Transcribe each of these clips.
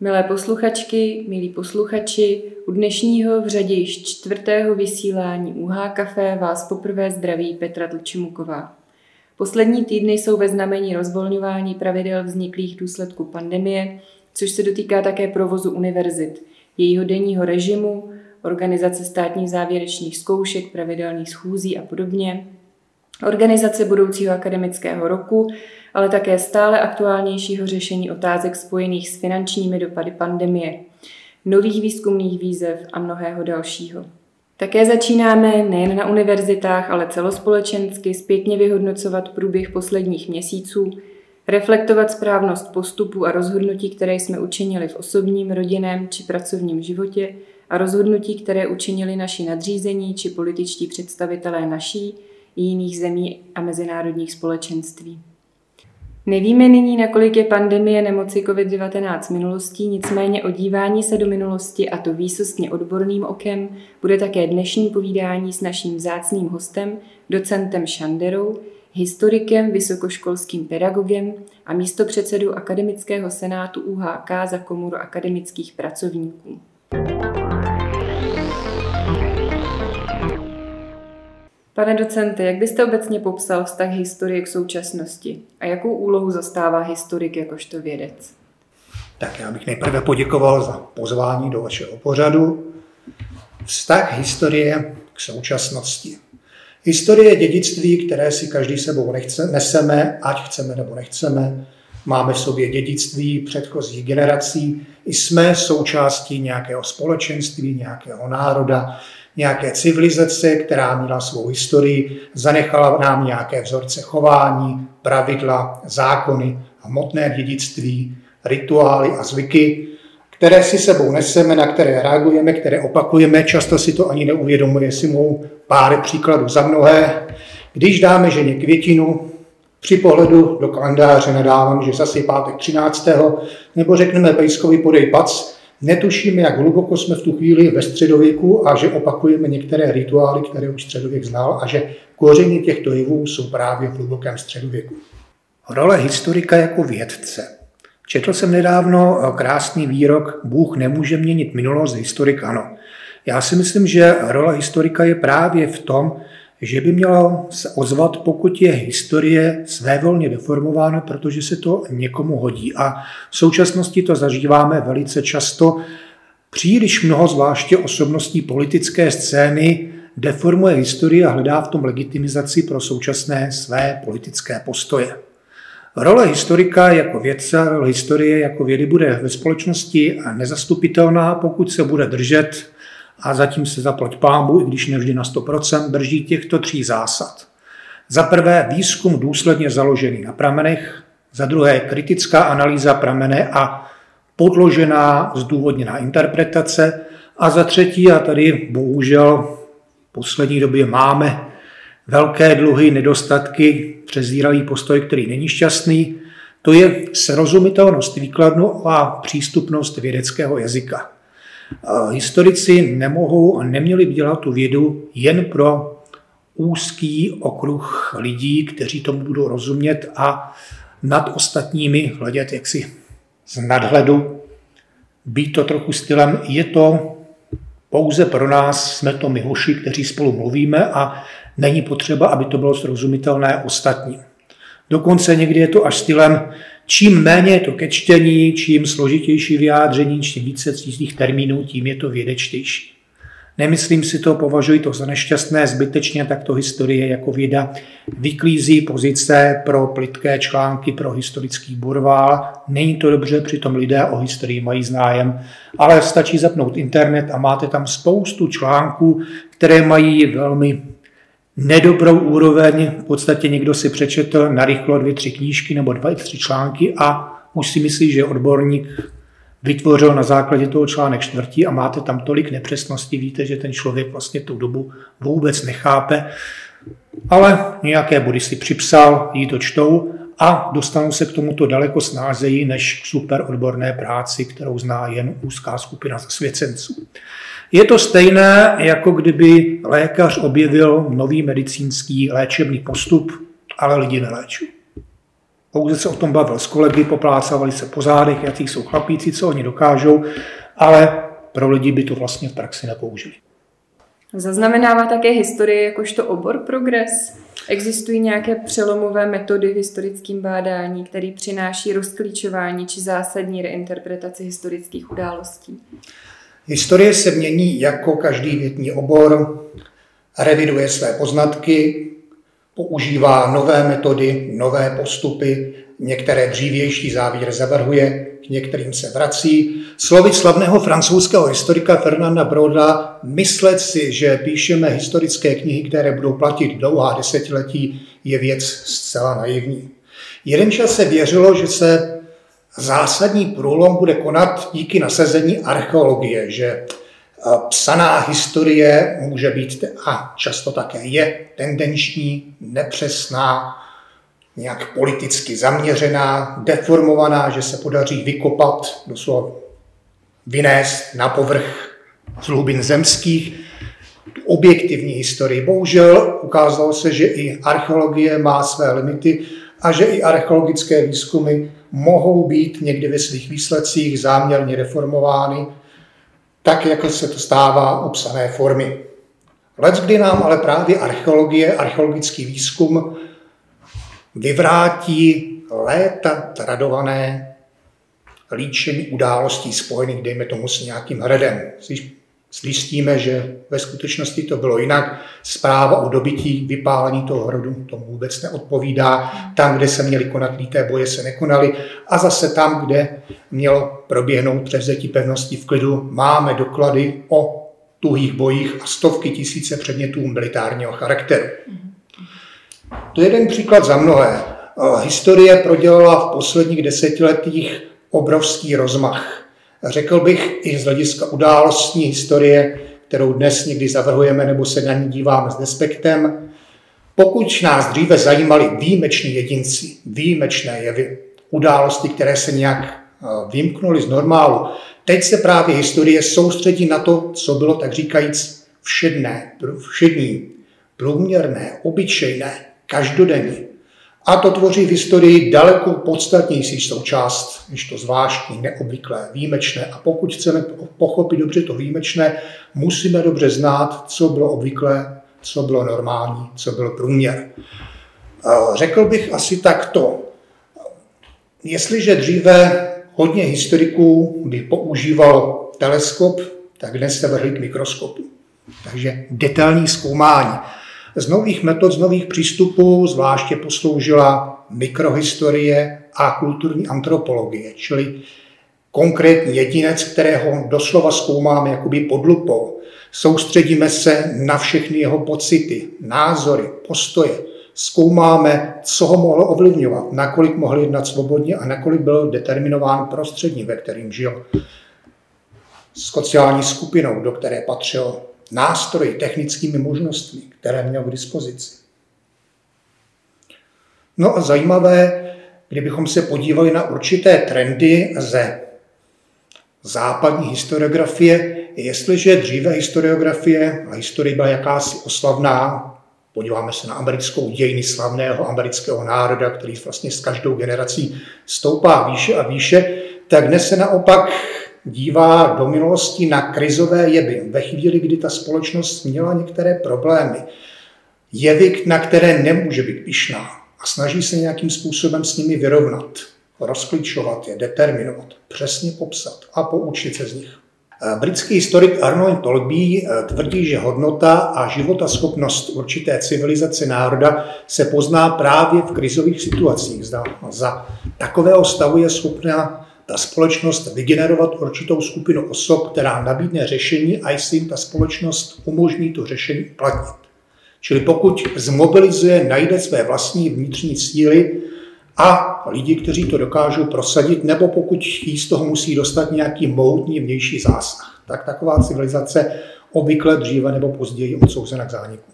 Milé posluchačky, milí posluchači, u dnešního v řadě již čtvrtého vysílání UH Café vás poprvé zdraví Petra Tlčimuková. Poslední týdny jsou ve znamení rozvolňování pravidel vzniklých důsledků pandemie, což se dotýká také provozu univerzit, jejího denního režimu, organizace státních závěrečných zkoušek, pravidelných schůzí a podobně, organizace budoucího akademického roku, ale také stále aktuálnějšího řešení otázek spojených s finančními dopady pandemie, nových výzkumných výzev a mnohého dalšího. Také začínáme nejen na univerzitách, ale celospolečensky zpětně vyhodnocovat průběh posledních měsíců, reflektovat správnost postupů a rozhodnutí, které jsme učinili v osobním, rodinném či pracovním životě a rozhodnutí, které učinili naši nadřízení či političtí představitelé naší jiných zemí a mezinárodních společenství. Nevíme nyní, nakolik je pandemie nemoci COVID-19 minulostí, nicméně o dívání se do minulosti, a to výsostně odborným okem, bude také dnešní povídání s naším vzácným hostem, docentem Šanderou, historikem, vysokoškolským pedagogem a místopředsedou Akademického senátu UHK za komoru akademických pracovníků. Pane docente, jak byste obecně popsal vztah historie k současnosti a jakou úlohu zastává historik jakožto vědec? Tak já bych nejprve poděkoval za pozvání do vašeho pořadu. Vztah historie k současnosti. Historie je dědictví, které si každý sebou nechce, neseme, ať chceme nebo nechceme. Máme v sobě dědictví předchozích generací, jsme součástí nějakého společenství, nějakého národa, nějaké civilizace, která měla svou historii, zanechala nám nějaké vzorce chování, pravidla, zákony, hmotné dědictví, rituály a zvyky, které si sebou neseme, na které reagujeme, které opakujeme, často si to ani neuvědomuje, si mou pár příkladů za mnohé. Když dáme ženě květinu, při pohledu do kalendáře nadávám, že zase je pátek 13. nebo řekneme pejskovi podej pac, Netušíme, jak hluboko jsme v tu chvíli ve středověku a že opakujeme některé rituály, které už středověk znal a že kořeny těchto jevů jsou právě v hlubokém středověku. Role historika jako vědce. Četl jsem nedávno krásný výrok Bůh nemůže měnit minulost, historik ano. Já si myslím, že role historika je právě v tom, že by mělo se ozvat, pokud je historie svévolně deformována, protože se to někomu hodí. A v současnosti to zažíváme velice často. Příliš mnoho, zvláště osobností politické scény, deformuje historii a hledá v tom legitimizaci pro současné své politické postoje. Role historika jako vědce, role historie jako vědy bude ve společnosti nezastupitelná, pokud se bude držet a zatím se zaplať pámu, i když nevždy na 100%, drží těchto tří zásad. Za prvé výzkum důsledně založený na pramenech, za druhé kritická analýza pramene a podložená zdůvodněná interpretace a za třetí, a tady bohužel v poslední době máme velké dluhy, nedostatky, přezíravý postoj, který není šťastný, to je srozumitelnost výkladnu a přístupnost vědeckého jazyka. Historici nemohou a neměli by dělat tu vědu jen pro úzký okruh lidí, kteří tomu budou rozumět a nad ostatními hledět jaksi z nadhledu, být to trochu stylem, je to pouze pro nás, jsme to my hoši, kteří spolu mluvíme a není potřeba, aby to bylo srozumitelné ostatním. Dokonce někdy je to až stylem, Čím méně je to ke čtení, čím složitější vyjádření, čím více cizích termínů, tím je to vědečtější. Nemyslím si to, považuji to za nešťastné, zbytečně takto historie jako věda vyklízí pozice pro plitké články, pro historický burvál. Není to dobře, přitom lidé o historii mají zájem, ale stačí zapnout internet a máte tam spoustu článků, které mají velmi nedobrou úroveň. V podstatě někdo si přečetl narychlo dvě, tři knížky nebo dva, tři články a už si myslí, že odborník vytvořil na základě toho článek čtvrtí a máte tam tolik nepřesností, víte, že ten člověk vlastně tu dobu vůbec nechápe. Ale nějaké body si připsal, jí to čtou a dostanou se k tomuto daleko snázeji než k super odborné práci, kterou zná jen úzká skupina zasvěcenců. Je to stejné, jako kdyby lékař objevil nový medicínský léčebný postup, ale lidi neléčí. Pouze se o tom bavil s kolegy, poplácávali se po zádech, jaký jsou chlapíci, co oni dokážou, ale pro lidi by to vlastně v praxi nepoužili. Zaznamenává také historie jakožto obor progres? Existují nějaké přelomové metody v historickém bádání, které přináší rozklíčování či zásadní reinterpretaci historických událostí? Historie se mění jako každý větní obor, reviduje své poznatky, používá nové metody, nové postupy, některé dřívější závěry zavrhuje, k některým se vrací. Slovy slavného francouzského historika Fernanda Broda, myslet si, že píšeme historické knihy, které budou platit dlouhá desetiletí, je věc zcela naivní. Jeden čas se věřilo, že se zásadní průlom bude konat díky nasazení archeologie, že psaná historie může být a často také je tendenční, nepřesná, nějak politicky zaměřená, deformovaná, že se podaří vykopat, doslova vynést na povrch z hlubin zemských objektivní historii. Bohužel ukázalo se, že i archeologie má své limity a že i archeologické výzkumy mohou být někdy ve svých výsledcích záměrně deformovány, tak jako se to stává u psané formy. Let, kdy nám ale právě archeologie, archeologický výzkum vyvrátí léta tradované líčení událostí spojených, dejme tomu, s nějakým hradem. Zjistíme, že ve skutečnosti to bylo jinak. Zpráva o dobytí, vypálení toho hradu tomu vůbec neodpovídá. Tam, kde se měly konat líté boje, se nekonaly. A zase tam, kde mělo proběhnout převzetí pevnosti v klidu, máme doklady o tuhých bojích a stovky tisíce předmětů militárního charakteru. To je jeden příklad za mnohé. Historie prodělala v posledních desetiletích obrovský rozmach. Řekl bych i z hlediska událostní historie, kterou dnes někdy zavrhujeme nebo se na ní díváme s despektem. Pokud nás dříve zajímali výjimeční jedinci, výjimečné jevy, události, které se nějak eh, vymknuly z normálu, teď se právě historie soustředí na to, co bylo tak říkajíc všedné, všední, průměrné, obyčejné, každodenní. A to tvoří v historii daleko podstatnější součást, než to zvláštní, neobvyklé, výjimečné. A pokud chceme pochopit dobře to výjimečné, musíme dobře znát, co bylo obvyklé, co bylo normální, co byl průměr. Řekl bych asi takto. Jestliže dříve hodně historiků by používal teleskop, tak dnes se vrhli k mikroskopu. Takže detailní zkoumání. Z nových metod, z nových přístupů zvláště posloužila mikrohistorie a kulturní antropologie, čili konkrétní jedinec, kterého doslova zkoumáme jakoby pod lupou. Soustředíme se na všechny jeho pocity, názory, postoje. Zkoumáme, co ho mohlo ovlivňovat, nakolik mohl jednat svobodně a nakolik byl determinován prostředí, ve kterým žil. Sociální skupinou, do které patřil nástroji, technickými možnostmi, které měl k dispozici. No a zajímavé, kdybychom se podívali na určité trendy ze západní historiografie, jestliže dříve historiografie a historie byla jakási oslavná, podíváme se na americkou dějiny slavného amerického národa, který vlastně s každou generací stoupá výše a výše, tak dnes se naopak dívá do minulosti na krizové jevy. Ve chvíli, kdy ta společnost měla některé problémy, jevy, na které nemůže být pišná a snaží se nějakým způsobem s nimi vyrovnat, rozklíčovat je, determinovat, přesně popsat a poučit se z nich. Britský historik Arnold Tolby eh, tvrdí, že hodnota a životaschopnost určité civilizace národa se pozná právě v krizových situacích. Za takového stavu je schopná ta společnost vygenerovat určitou skupinu osob, která nabídne řešení a jestli jim ta společnost umožní to řešení uplatnit. Čili pokud zmobilizuje, najde své vlastní vnitřní síly a lidi, kteří to dokážou prosadit, nebo pokud jí z toho musí dostat nějaký mohutný vnější zásah, tak taková civilizace obvykle dříve nebo později odsouzena k zániku.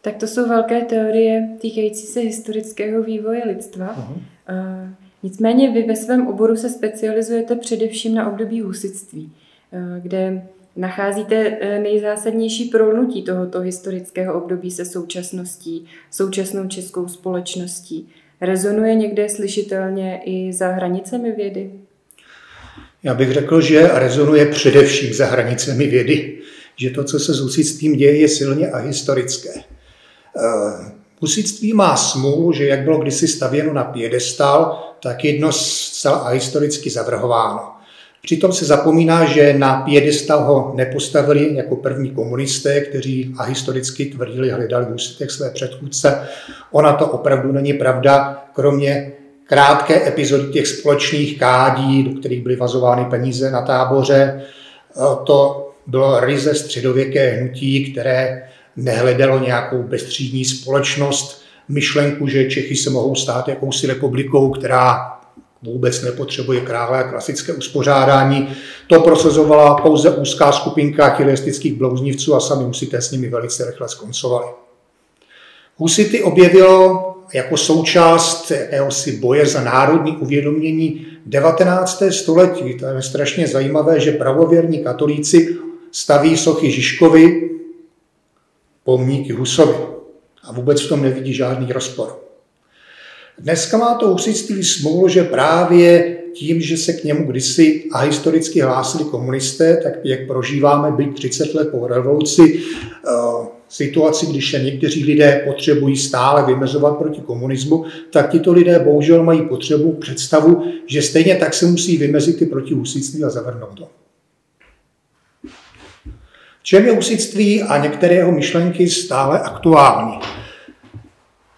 Tak to jsou velké teorie týkající se historického vývoje lidstva. Uh-huh. Nicméně vy ve svém oboru se specializujete především na období husitství, uh, kde nacházíte uh, nejzásadnější prolnutí tohoto historického období se současností, současnou českou společností. Rezonuje někde slyšitelně i za hranicemi vědy? Já bych řekl, že rezonuje především za hranicemi vědy, že to, co se s husitstvím děje, je silně a historické. Eh, husitství má smůlu, že jak bylo kdysi stavěno na piedestal, tak jedno zcela a historicky zavrhováno. Přitom se zapomíná, že na piedestal ho nepostavili jako první komunisté, kteří a historicky tvrdili, hledali v husitech své předchůdce. Ona to opravdu není pravda, kromě krátké epizody těch společných kádí, do kterých byly vazovány peníze na táboře. Eh, to bylo ryze středověké hnutí, které nehledalo nějakou bezstřídní společnost, myšlenku, že Čechy se mohou stát jakousi republikou, která vůbec nepotřebuje krále a klasické uspořádání. To prosazovala pouze úzká skupinka chilistických blouznivců a sami husité s nimi velice rychle skoncovali. Husity objevilo jako součást jakéhosi boje za národní uvědomění 19. století. To je strašně zajímavé, že pravověrní katolíci staví sochy Žižkovi, pomníky Husovi. A vůbec v tom nevidí žádný rozpor. Dneska má to husitství smůlu, že právě tím, že se k němu kdysi a historicky hlásili komunisté, tak jak prožíváme byť 30 let po revoluci, eh, situaci, když se někteří lidé potřebují stále vymezovat proti komunismu, tak tito lidé bohužel mají potřebu, představu, že stejně tak se musí vymezit i proti husitství a zavrnout to. Čem je husitství a některé jeho myšlenky stále aktuální?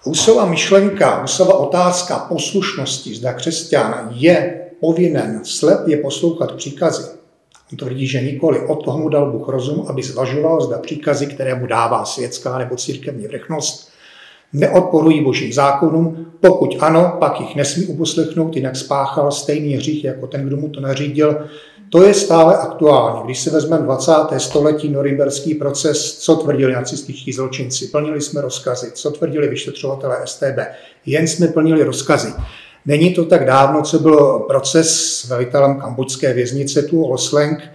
Husova myšlenka, Husova otázka poslušnosti, zda křesťan je povinen slepě poslouchat příkazy, On tvrdí, že nikoli. Od toho mu dal Bůh rozum, aby zvažoval, zda příkazy, které mu dává světská nebo církevní vrchnost, neodporují božím zákonům. Pokud ano, pak jich nesmí uposlechnout, jinak spáchal stejný hřích jako ten, kdo mu to nařídil. To je stále aktuální. Když se vezmeme 20. století norimberský proces, co tvrdili nacističtí zločinci? Plnili jsme rozkazy. Co tvrdili vyšetřovatelé STB? Jen jsme plnili rozkazy. Není to tak dávno, co byl proces s velitelem kambočské věznice tu Osleng,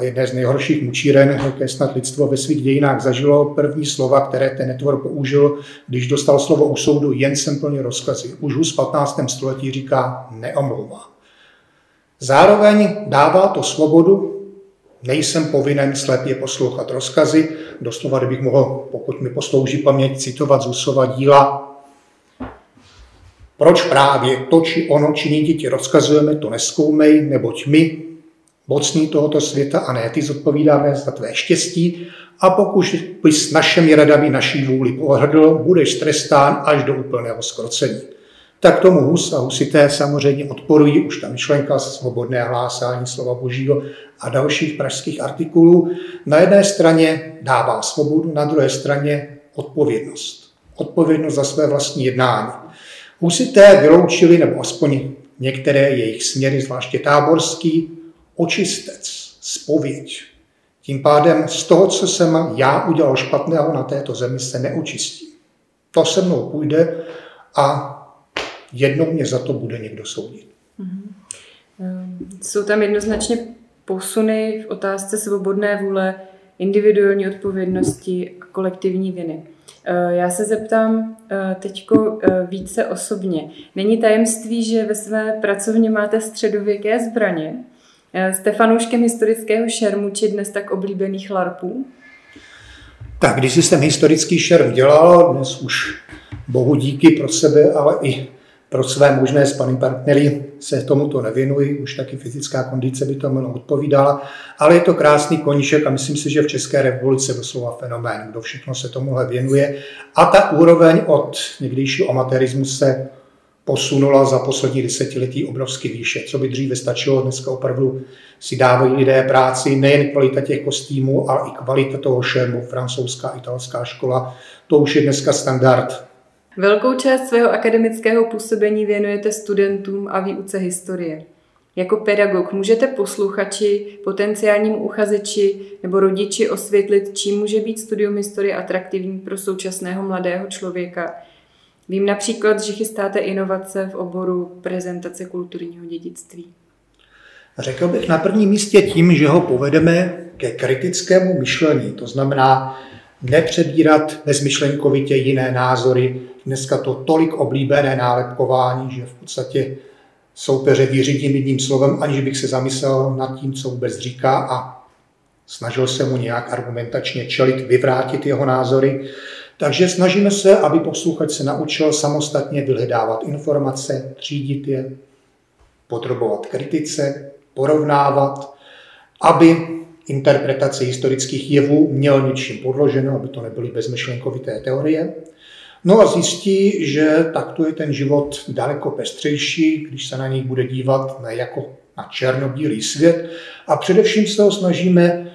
jedné z nejhorších mučíren, jaké snad lidstvo ve svých dějinách zažilo. První slova, které ten netvor použil, když dostal slovo u soudu, jen jsem plně rozkazy. Už z 15. století říká neomlouvá. Zároveň dává to svobodu, nejsem povinen slepě poslouchat rozkazy, doslova, kdybych mohl, pokud mi poslouží paměť, citovat z Husova díla, proč právě to či ono činí ti rozkazujeme, to neskoumej, neboť my, mocní tohoto světa a ne ty zodpovídáme za tvé štěstí a pokud bys našemi radami naší vůli pohrdl, budeš trestán až do úplného skrocení. Tak tomu Hus a Husité samozřejmě odporují už ta myšlenka svobodné hlásání slova Božího a dalších pražských artikulů. Na jedné straně dává svobodu, na druhé straně odpovědnost. Odpovědnost za své vlastní jednání. Husité vyloučili, nebo aspoň některé jejich směry, zvláště táborský, očistec, spověď. Tím pádem z toho, co jsem já udělal špatného na této zemi, se neočistí. To se mnou půjde a jednou mě za to bude někdo soudit. Jsou tam jednoznačně posuny v otázce svobodné vůle, individuální odpovědnosti a kolektivní viny. Eh, já se zeptám eh, teď eh, více osobně. Není tajemství, že ve své pracovně máte středověké zbraně? Jste fanouškem historického šermu či dnes tak oblíbených larpů? Tak, když jsem historický šerm dělal, dnes už bohu díky pro sebe, ale i pro své možné spany partnery se tomuto nevěnuji, už taky fyzická kondice by tomu odpovídala, ale je to krásný koníček a myslím si, že v České republice doslova fenomén, kdo všechno se tomuhle věnuje. A ta úroveň od někdejšího amatérismu se posunula za poslední desetiletí obrovsky výše. Co by dříve stačilo, dneska opravdu si dávají lidé práci, nejen kvalita těch kostýmů, ale i kvalita toho šému, francouzská, italská škola, to už je dneska standard Velkou část svého akademického působení věnujete studentům a výuce historie. Jako pedagog můžete posluchači, potenciálním uchazeči nebo rodiči osvětlit, čím může být studium historie atraktivní pro současného mladého člověka. Vím například, že chystáte inovace v oboru prezentace kulturního dědictví. Řekl bych na prvním místě tím, že ho povedeme ke kritickému myšlení. To znamená nepřebírat bezmyšlenkovitě jiné názory. Dneska to tolik oblíbené nálepkování, že v podstatě soupeře vyřídím jedním slovem, aniž bych se zamyslel nad tím, co vůbec říká a snažil se mu nějak argumentačně čelit, vyvrátit jeho názory. Takže snažíme se, aby posluchač se naučil samostatně vyhledávat informace, třídit je, podrobovat kritice, porovnávat, aby interpretace historických jevů měl něčím podloženo, aby to nebyly bezmyšlenkovité teorie. No a zjistí, že takto je ten život daleko pestřejší, když se na něj bude dívat ne jako na černobílý svět a především se ho snažíme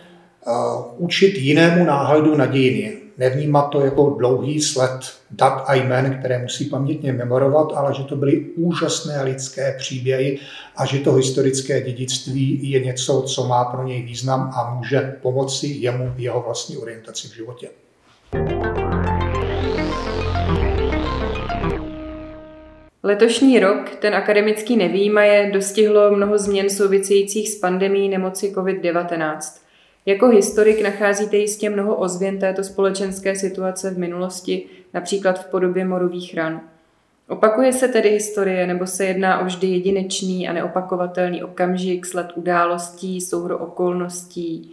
uh, učit jinému náhledu na dějiny. Nevnímat to jako dlouhý sled dat a jmen, které musí pamětně memorovat, ale že to byly úžasné lidské příběhy a že to historické dědictví je něco, co má pro něj význam a může pomoci jemu v jeho vlastní orientaci v životě. Letošní rok, ten akademický nevýmaje, dostihlo mnoho změn souvisejících s pandemí nemoci COVID-19. Jako historik nacházíte jistě mnoho ozvěn této společenské situace v minulosti, například v podobě morových ran. Opakuje se tedy historie, nebo se jedná o vždy jedinečný a neopakovatelný okamžik, sled událostí, souhru okolností?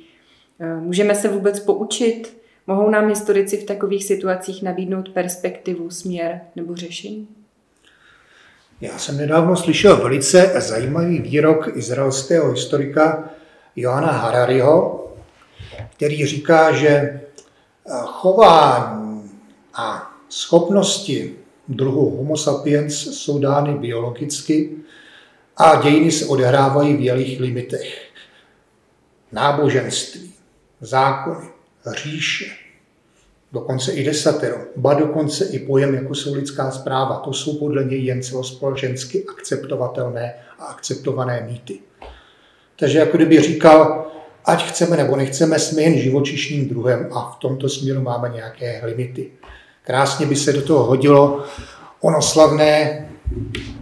Eh, můžeme se vůbec poučit? Mohou nám historici v takových situacích nabídnout perspektivu, směr nebo řešení? Já jsem nedávno slyšel velice zajímavý výrok izraelského historika Johana Harariho, který říká, že eh, chování a schopnosti druhu Homo sapiens jsou dány biologicky a dějiny se odehrávají v jejich limitech. Náboženství, zákony, říše, dokonce i desatero, ba dokonce i pojem, jako jsou lidská zpráva. To jsou podle něj jen celospolečensky akceptovatelné a akceptované mýty. Takže jako kdyby říkal, ať chceme nebo nechceme, jsme jen živočišním druhem a v tomto směru máme nějaké limity. Krásně by se do toho hodilo ono slavné,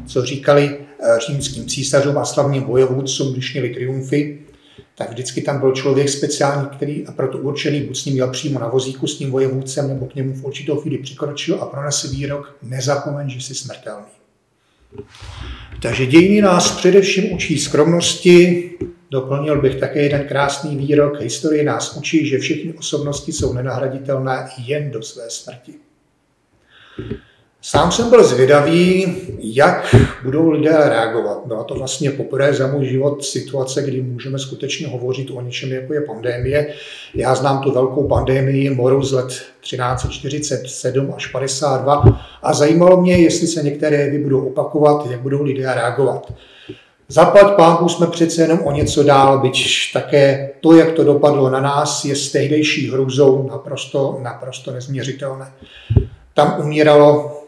co říkali eh, římským císařům a slavným bojovůdcům, když měli triumfy, tak vždycky tam byl člověk speciální, který a proto určený buď s ním jel přímo na vozíku s tím vojevůdcem, nebo k němu v určitou chvíli přikročil a pronesl výrok, nezapomeň, že jsi smrtelný. Takže dějiny nás především učí skromnosti, doplnil bych také jeden krásný výrok, historie nás učí, že všechny osobnosti jsou nenahraditelné jen do své smrti. Sám jsem byl zvědavý, jak budou lidé reagovat. Byla to vlastně poprvé za můj život situace, kdy můžeme skutečně hovořit o něčem, jako je pandémie. Já znám tu velkou pandémii moru z let 1347 až 52 a zajímalo mě, jestli se některé jevy budou opakovat, jak budou lidé reagovat. Zaplať pámbu jsme přece jenom o něco dál, byť také to, jak to dopadlo na nás, je s tehdejší hrůzou naprosto, naprosto nezměřitelné. Tam umíralo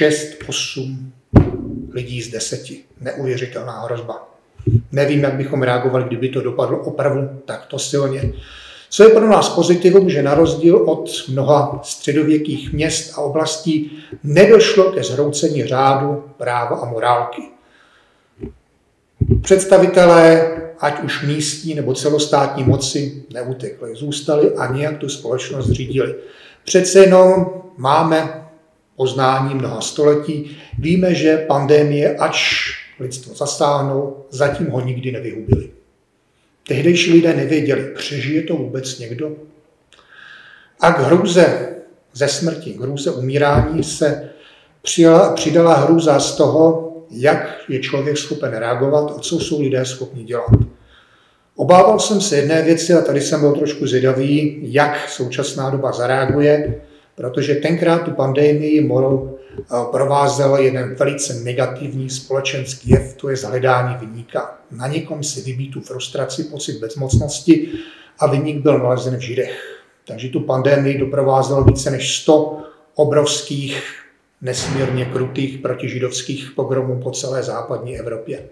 6-8 lidí z deseti. Neuvěřitelná hrozba. Nevím, jak bychom reagovali, kdyby to dopadlo opravdu takto silně. Co je pro nás pozitivum, že na rozdíl od mnoha středověkých měst a oblastí nedošlo ke zhroucení řádu, práva a morálky. Představitelé, ať už místní nebo celostátní moci, neutekli, zůstali a nějak tu společnost řídili. Přece jenom máme poznání mnoha století, víme, že pandémie, ač lidstvo zasáhnou, zatím ho nikdy nevyhubili. Tehdejší lidé nevěděli, přežije to vůbec někdo? A k hrůze ze smrti, k hrůze umírání se přijala, přidala hrůza z toho, jak je člověk schopen reagovat a co jsou lidé schopni dělat. Obával jsem se jedné věci a tady jsem byl trošku zvědavý, jak současná doba zareaguje, protože tenkrát tu pandemii morou eh, provázel jeden velice negativní společenský jev, to je zhledání vyníka. Na někom si vybít tu frustraci, pocit bezmocnosti a vyník byl nalezen v Židech. Takže tu pandemii doprovázel více než 100 obrovských, nesmírně krutých protižidovských pogromů po celé západní Evropě.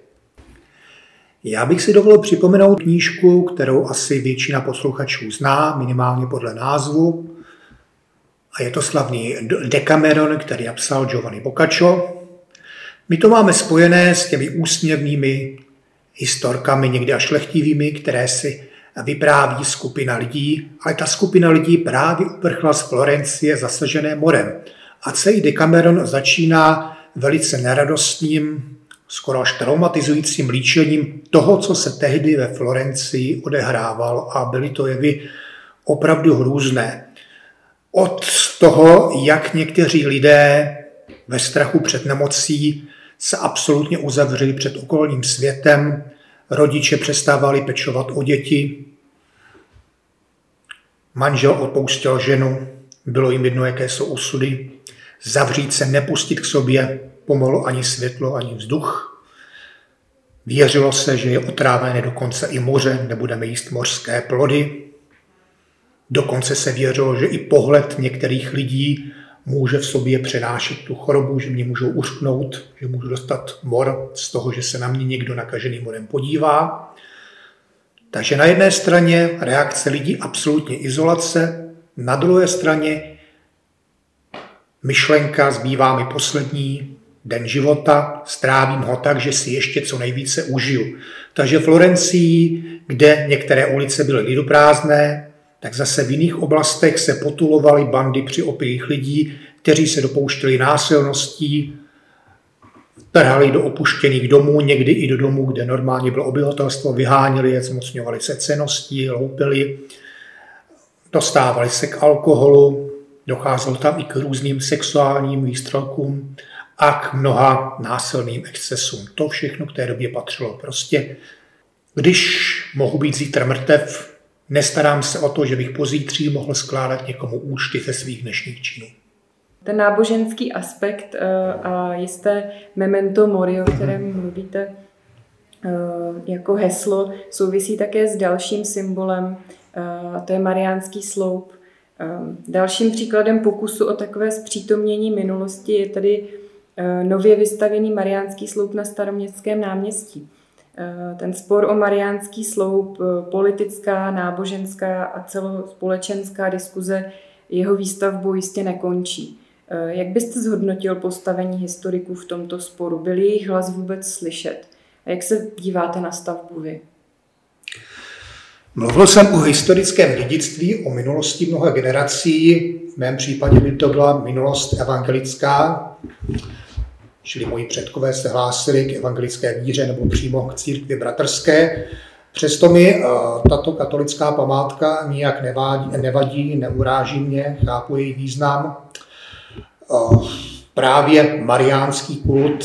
Já bych si dovolil připomenout knížku, kterou asi většina posluchačů zná, minimálně podle názvu. A je to slavný Decameron, který napsal Giovanni Boccaccio. My to máme spojené s těmi úsměvnými historkami, někdy až lechtivými, které si vypráví skupina lidí, ale ta skupina lidí právě uprchla z Florencie zasažené morem. A celý Decameron začíná velice neradostným, skoro až traumatizujícím líčením toho, co se tehdy ve Florencii odehrával a byly to jevy opravdu hrůzné. Od toho, jak někteří lidé ve strachu před nemocí se absolutně uzavřeli před okolním světem, rodiče přestávali pečovat o děti, manžel opouštěl ženu, bylo jim jedno, jaké jsou osudy, zavřít se, nepustit k sobě pomalu ani světlo, ani vzduch. Věřilo se, že je otrávené dokonce i moře, nebudeme jíst mořské plody. Dokonce se věřilo, že i pohled některých lidí může v sobě přenášet tu chorobu, že mě můžou uřknout, že můžu dostat mor z toho, že se na mě někdo nakažený morem podívá. Takže na jedné straně reakce lidí absolutně izolace, na druhé straně myšlenka zbývá mi poslední den života, strávím ho tak, že si ještě co nejvíce užiju. Takže Florencii, kde některé ulice byly lidoprázdné, tak zase v jiných oblastech se potulovaly bandy při opilých lidí, kteří se dopouštěli násilností, trhali do opuštěných domů, někdy i do domů, kde normálně bylo obyvatelstvo, vyháněli je, zmocňovali se ceností, loupili, dostávali se k alkoholu, docházelo tam i k různým sexuálním výstřelkům a k mnoha násilným excesům. To všechno k té době patřilo. Prostě, když mohu být zítra mrtev, Nestarám se o to, že bych pozítří mohl skládat někomu účty ze svých dnešních činů. Ten náboženský aspekt eh, a jisté memento mori, o kterém mluvíte eh, jako heslo, souvisí také s dalším symbolem, a to je mariánský sloup. Dalším příkladem pokusu o takové zpřítomnění minulosti je tady nově vystavěný mariánský sloup na staroměstském náměstí. Eh, ten spor o mariánský sloup, eh, politická, náboženská a celospolečenská diskuze jeho výstavbou jistě nekončí. Eh, jak byste zhodnotil postavení historiků v tomto sporu? Byl jejich hlas vůbec slyšet? A jak se díváte na stavbu vy? Mluvil jsem o historickém dědictví, o minulosti mnoha generací. V mém případě by to byla minulost evangelická, čili moji předkové se hlásili k evangelické víře nebo přímo k církvi bratrské. Přesto mi eh, tato katolická památka nijak nevadí, neuráží mě, chápu její význam. Eh, právě mariánský kult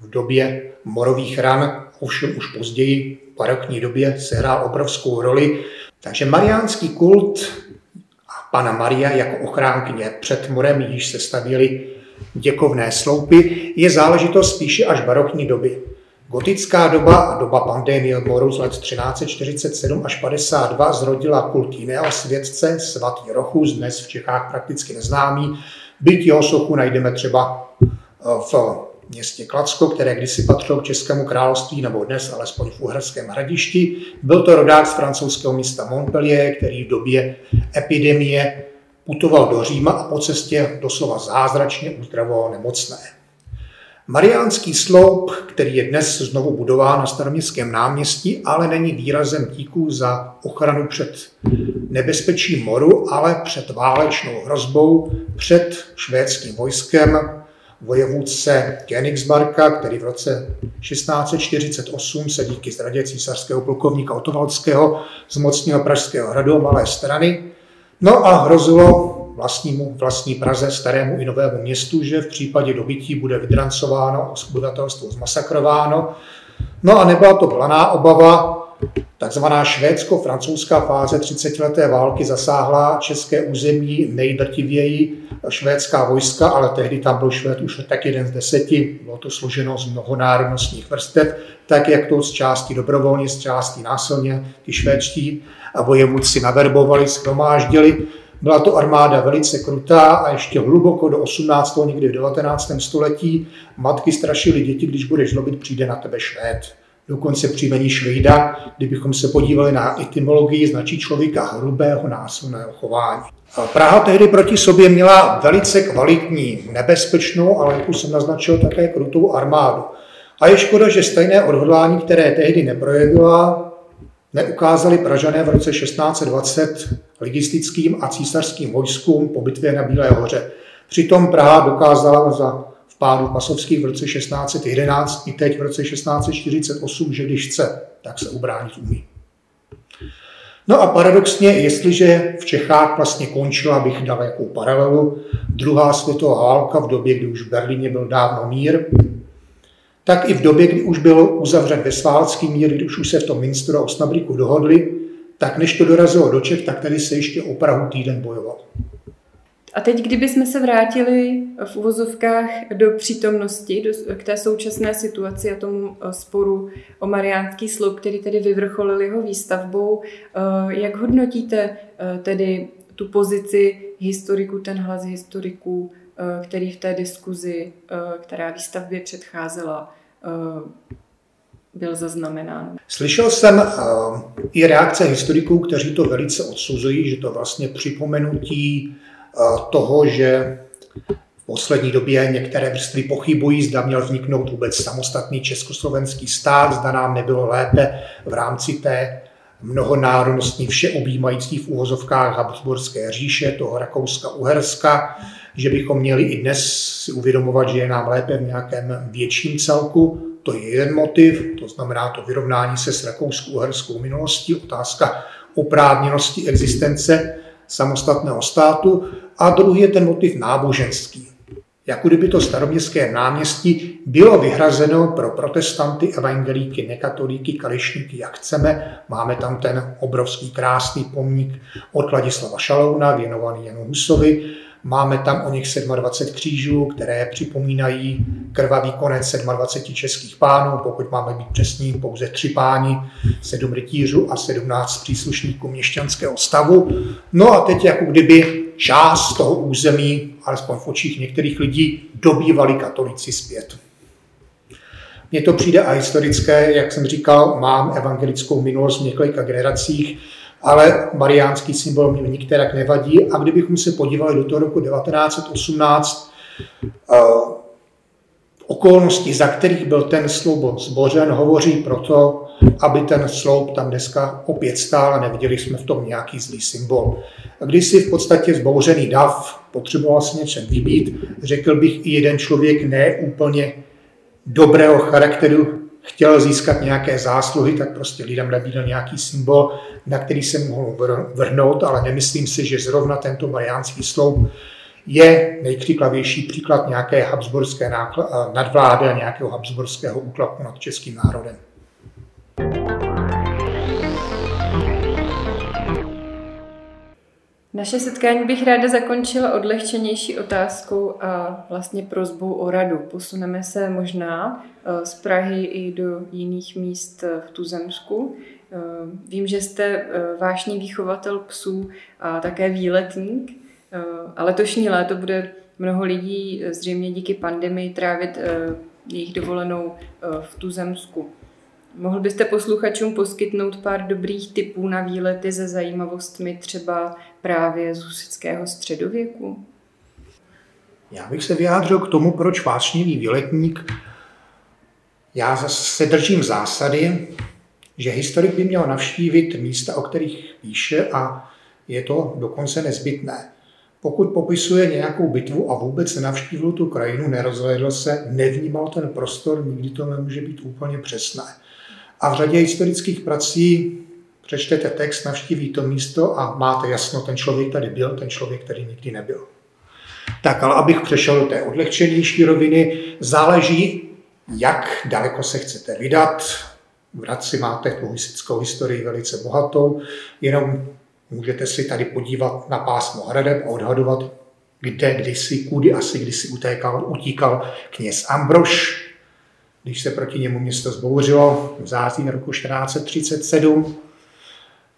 v době morových ran, ovšem už později, barokní době, sehrál obrovskou roli. Takže mariánský kult a Pana Maria jako ochránkyně před morem již se stavili děkovné sloupy je záležitost spíše až barokní doby. Gotická doba a doba pandémie moru z let 1347 až 52 zrodila kult jiného světce, svatý Rochus, dnes v Čechách prakticky neznámý. Byť jeho sochu najdeme třeba v městě Klacko, které kdysi patřilo k Českému království, nebo dnes alespoň v Uherském hradišti. Byl to rodák z francouzského města Montpellier, který v době epidemie putoval do Říma a po cestě doslova zázračně uzdravoval nemocné. Mariánský sloup, který je dnes znovu budován na staroměstském náměstí, ale není výrazem díků za ochranu před nebezpečím moru, ale před válečnou hrozbou, před švédským vojskem vojevůdce Königsbarka, který v roce 1648 se díky zradě císařského plukovníka Otovalského zmocnil Pražského hradu malé strany No a hrozilo vlastnímu, vlastní Praze, starému i novému městu, že v případě dobytí bude vydrancováno, obyvatelstvo zmasakrováno. No a nebyla to planá obava, takzvaná švédsko-francouzská fáze 30-leté války zasáhla české území nejdrtivěji švédská vojska, ale tehdy tam byl Švéd už tak jeden z deseti, bylo to složeno z mnohonárodnostních vrstev, tak jak to z části dobrovolně, z části násilně, ty švédští vojevůdci naverbovali, schromáždili. Byla to armáda velice krutá a ještě hluboko do 18. někdy v 19. století matky strašily děti, když budeš zlobit, přijde na tebe švéd. Dokonce příjmení Švejda, kdybychom se podívali na etymologii, značí člověka hrubého násilného chování. Praha tehdy proti sobě měla velice kvalitní, nebezpečnou, ale jak už jsem naznačil, také krutou armádu. A je škoda, že stejné odhodlání, které tehdy neprojevila, neukázali Pražané v roce 1620 ligistickým a císařským vojskům po bitvě na Bílé hoře. Přitom Praha dokázala za vpádu pasovských v roce 1611 i teď v roce 1648, že když chce, tak se ubránit umí. No a paradoxně, jestliže v Čechách vlastně končila, bych dal jakou paralelu, druhá světová válka v době, kdy už v Berlíně byl dávno mír, tak i v době, kdy už byl uzavřen Vesválský mír, kdy už se v tom Minsteru a Osnabriku dohodli, tak než to dorazilo do Čech, tak tady se ještě o Prahu týden bojoval. A teď, kdybychom se vrátili v uvozovkách do přítomnosti, do, k té současné situaci a tomu eh, sporu o Mariánský sloup, který tedy vyvrcholil jeho výstavbou, eh, jak hodnotíte eh, tedy tu pozici historiků, ten hlas historiků, který v té diskuzi, která výstavbě předcházela, byl zaznamenán. Slyšel jsem i reakce historiků, kteří to velice odsuzují, že to vlastně připomenutí toho, že v poslední době některé vrstvy pochybují, zda měl vzniknout vůbec samostatný československý stát, zda nám nebylo lépe v rámci té mnohonárodnostní všeobjímající v úvozovkách Habsburské říše, toho Rakouska-Uherska, že bychom měli i dnes si uvědomovat, že je nám lépe v nějakém větším celku. To je jeden motiv, to znamená to vyrovnání se s rakouskou-uherskou minulostí, otázka oprávněnosti existence samostatného státu a druhý je ten motiv náboženský. Jako kdyby to staroměstské náměstí bylo vyhrazeno pro protestanty, evangelíky, nekatolíky, kališníky, jak chceme. Máme tam ten obrovský krásný pomník od Ladislava Šalouna, věnovaný Janu Husovi. Máme tam o nich 27 křížů, které připomínají krvavý konec 27 českých pánů, pokud máme být přesní, pouze tři páni, sedm rytířů a 17 příslušníků měšťanského stavu. No a teď jako kdyby část toho území, alespoň v očích některých lidí, dobývali katolici zpět. Mně to přijde a historické, jak jsem říkal, mám evangelickou minulost v několika generacích, ale mariánský symbol mě nikterak nevadí. A kdybychom se podívali do toho roku 1918, uh, eh, okolnosti, za kterých byl ten sloup zbořen, hovoří proto, aby ten sloup tam dneska opět stál a neviděli jsme v tom nějaký zlý symbol. Když si v podstatě zbouřený dav potřeboval si něčem vybít, řekl bych i jeden člověk ne úplně dobrého charakteru, chtěl získat nějaké zásluhy, tak prostě lidem nabídl nějaký symbol, na který se mohl vrhnout, ale nemyslím si, že zrovna tento mariánský sloup je nejkřiklavější příklad nějaké habsburské nadvlády a nějakého habsburského útlaku nad českým národem. Naše setkání bych ráda zakončila odlehčenější otázkou a vlastně prozbou o radu. Posuneme se možná eh, z Prahy i do jiných míst v Tuzemsku. Eh, vím, že jste eh, vášní výchovatel psů a také výletník, a letošní léto bude mnoho lidí zřejmě díky pandemii trávit jejich dovolenou v Tuzemsku. Mohl byste posluchačům poskytnout pár dobrých tipů na výlety se zajímavostmi třeba právě z husického středověku? Já bych se vyjádřil k tomu, proč vášnivý výletník. Já se držím zásady, že historik by měl navštívit místa, o kterých píše a je to dokonce nezbytné. Pokud popisuje nějakou bitvu a vůbec nenavštívil tu krajinu, nerozhledl se, nevnímal ten prostor, nikdy to nemůže být úplně přesné. A v řadě historických prací přečtete text, navštíví to místo a máte jasno, ten člověk tady byl, ten člověk tady nikdy nebyl. Tak, ale abych přešel do té odlehčenější roviny, záleží, jak daleko se chcete vydat. V Hradci máte tu husickou historii velice bohatou, jenom můžete si tady podívat na pásmo hradeb a odhadovat, kde kdysi, kudy asi kdysi utékal, utíkal kněz Ambrož, když se proti němu město zbouřilo v září roku 1437.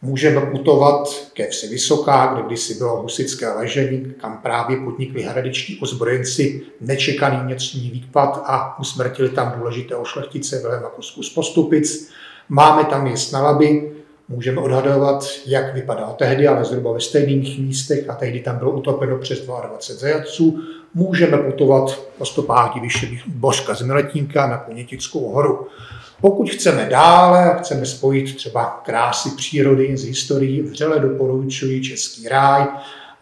Můžeme putovat ke vsi Vysoká, kde kdysi bylo husické ležení, kam právě podnikli hradičtí ozbrojenci nečekaný vnitřní výpad a usmrtili tam důležitého šlechtice Vilema Kosku z Postupic. Máme tam i snalaby, můžeme odhadovat, jak vypadal tehdy, ale zhruba ve stejných místech a tehdy tam bylo utopeno přes 22 zajatců. Můžeme putovat po stopách diviše Božka z Miletínka na Konětickou horu. Pokud chceme dále a chceme spojit třeba krásy přírody z historií, vřele doporučuji Český ráj,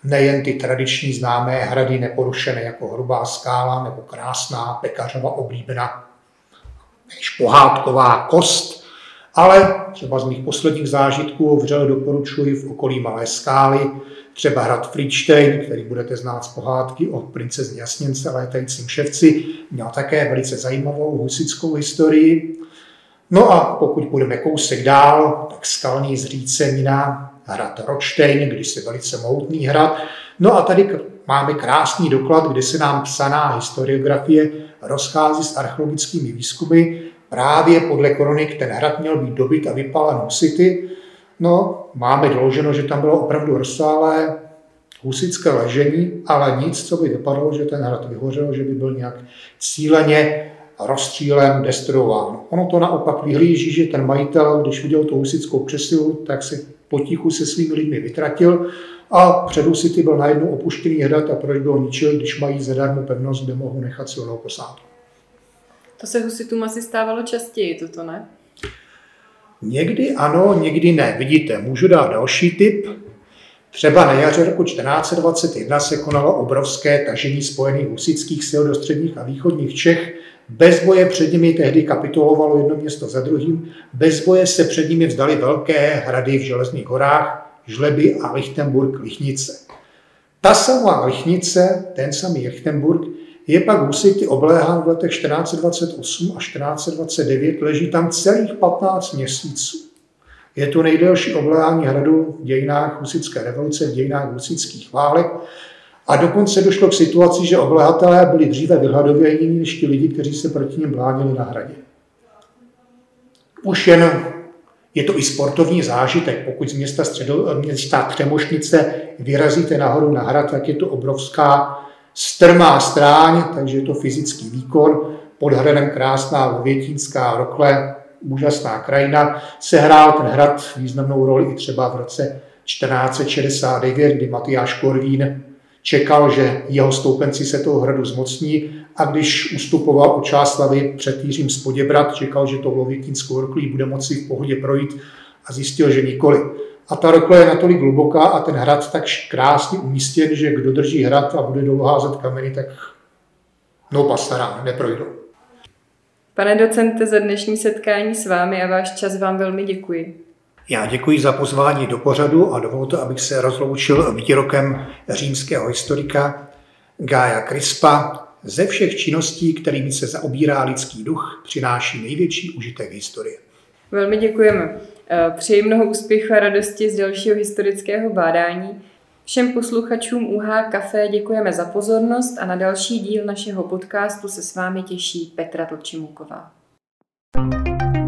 nejen ty tradiční známé hrady neporušené jako Hrubá skála nebo krásná pekařova oblíbená pohádková kost, ale třeba z mých posledních zážitků vřele doporučuji v okolí Malé skály, třeba hrad Friedstein, který budete znát z pohádky o princezně Jasněnce létajícím ševci, měl také velice zajímavou husickou historii. No a pokud půjdeme kousek dál, tak skalní zřícenina, hrad Ročtejn, když se velice mohutný hrad. No a tady máme krásný doklad, kde se nám psaná historiografie rozchází s archeologickými výzkumy. Právě podle kronik ten hrad měl být dobyt a vypalen husity. No, máme doloženo, že tam bylo opravdu rozsáhlé husické ležení, ale nic, co by vypadalo, že ten hrad vyhořel, že by byl nějak cíleně rozstřílen, destruován. Ono to naopak vyhlíží, že ten majitel, když viděl tu husickou přesilu, tak se potichu se svými lidmi vytratil a před husity byl najednou opuštěný hrad a proč byl ničil, když mají zadarmo pevnost, kde mohou nechat silnou posádku. To se husitům asi stávalo častěji, toto ne? Někdy ano, někdy ne. Vidíte, můžu dát další tip. Třeba na jaře roku 1421 se konalo obrovské tažení spojených husických sil do středních a východních Čech bez boje před nimi tehdy kapitulovalo jedno město za druhým. Bez boje se před nimi vzdali velké hrady v Železných horách, Žleby a Lichtenburg, Lichnice. Ta samá Lichnice, ten samý Lichtenburg, je pak husity obléhán v letech 1428 a 1429, leží tam celých 15 měsíců. Je to nejdelší obléhání hradu v dějinách husické revoluce, v dějinách husických válek a dokonce došlo k situaci, že oblehatelé byli dříve vyhladovění než ti lidi, kteří se proti ním bránili na hradě. Už jen je to i sportovní zážitek. Pokud z města, středo, města Třemošnice vyrazíte nahoru na hrad, tak je to obrovská strmá stráň, takže je to fyzický výkon. Pod hradem krásná Lovětínská rokle, úžasná krajina. Sehrál ten hrad významnou roli i třeba v roce 1469, kdy Matyáš Korvín čekal, že jeho stoupenci se toho hradu zmocní a když ustupoval od Čáslavy před Jiřím z Poděbrat, čekal, že to Lovětínskou roklí bude moci v pohodě projít a zjistil, že nikoli. A ta rokle je natolik hluboká a ten hrad tak krásně umístěn, že kdo drží hrad a bude dolů házet kameny, tak no pasará, neprojdou. Pane docente, za dnešní setkání s vámi a váš čas vám velmi děkuji. Já děkuji za pozvání do pořadu a dovolte, abych se rozloučil výrokem římského historika Gaia Crispa. Ze všech činností, kterými se zaobírá lidský duch, přináší největší užitek historie. Velmi děkujeme. Eh, přeji mnoho úspěchu a radosti z dalšího historického bádání. Všem posluchačům UH Café děkujeme za pozornost a na další díl našeho podcastu se s vámi těší Petra Tlčimuková. thank you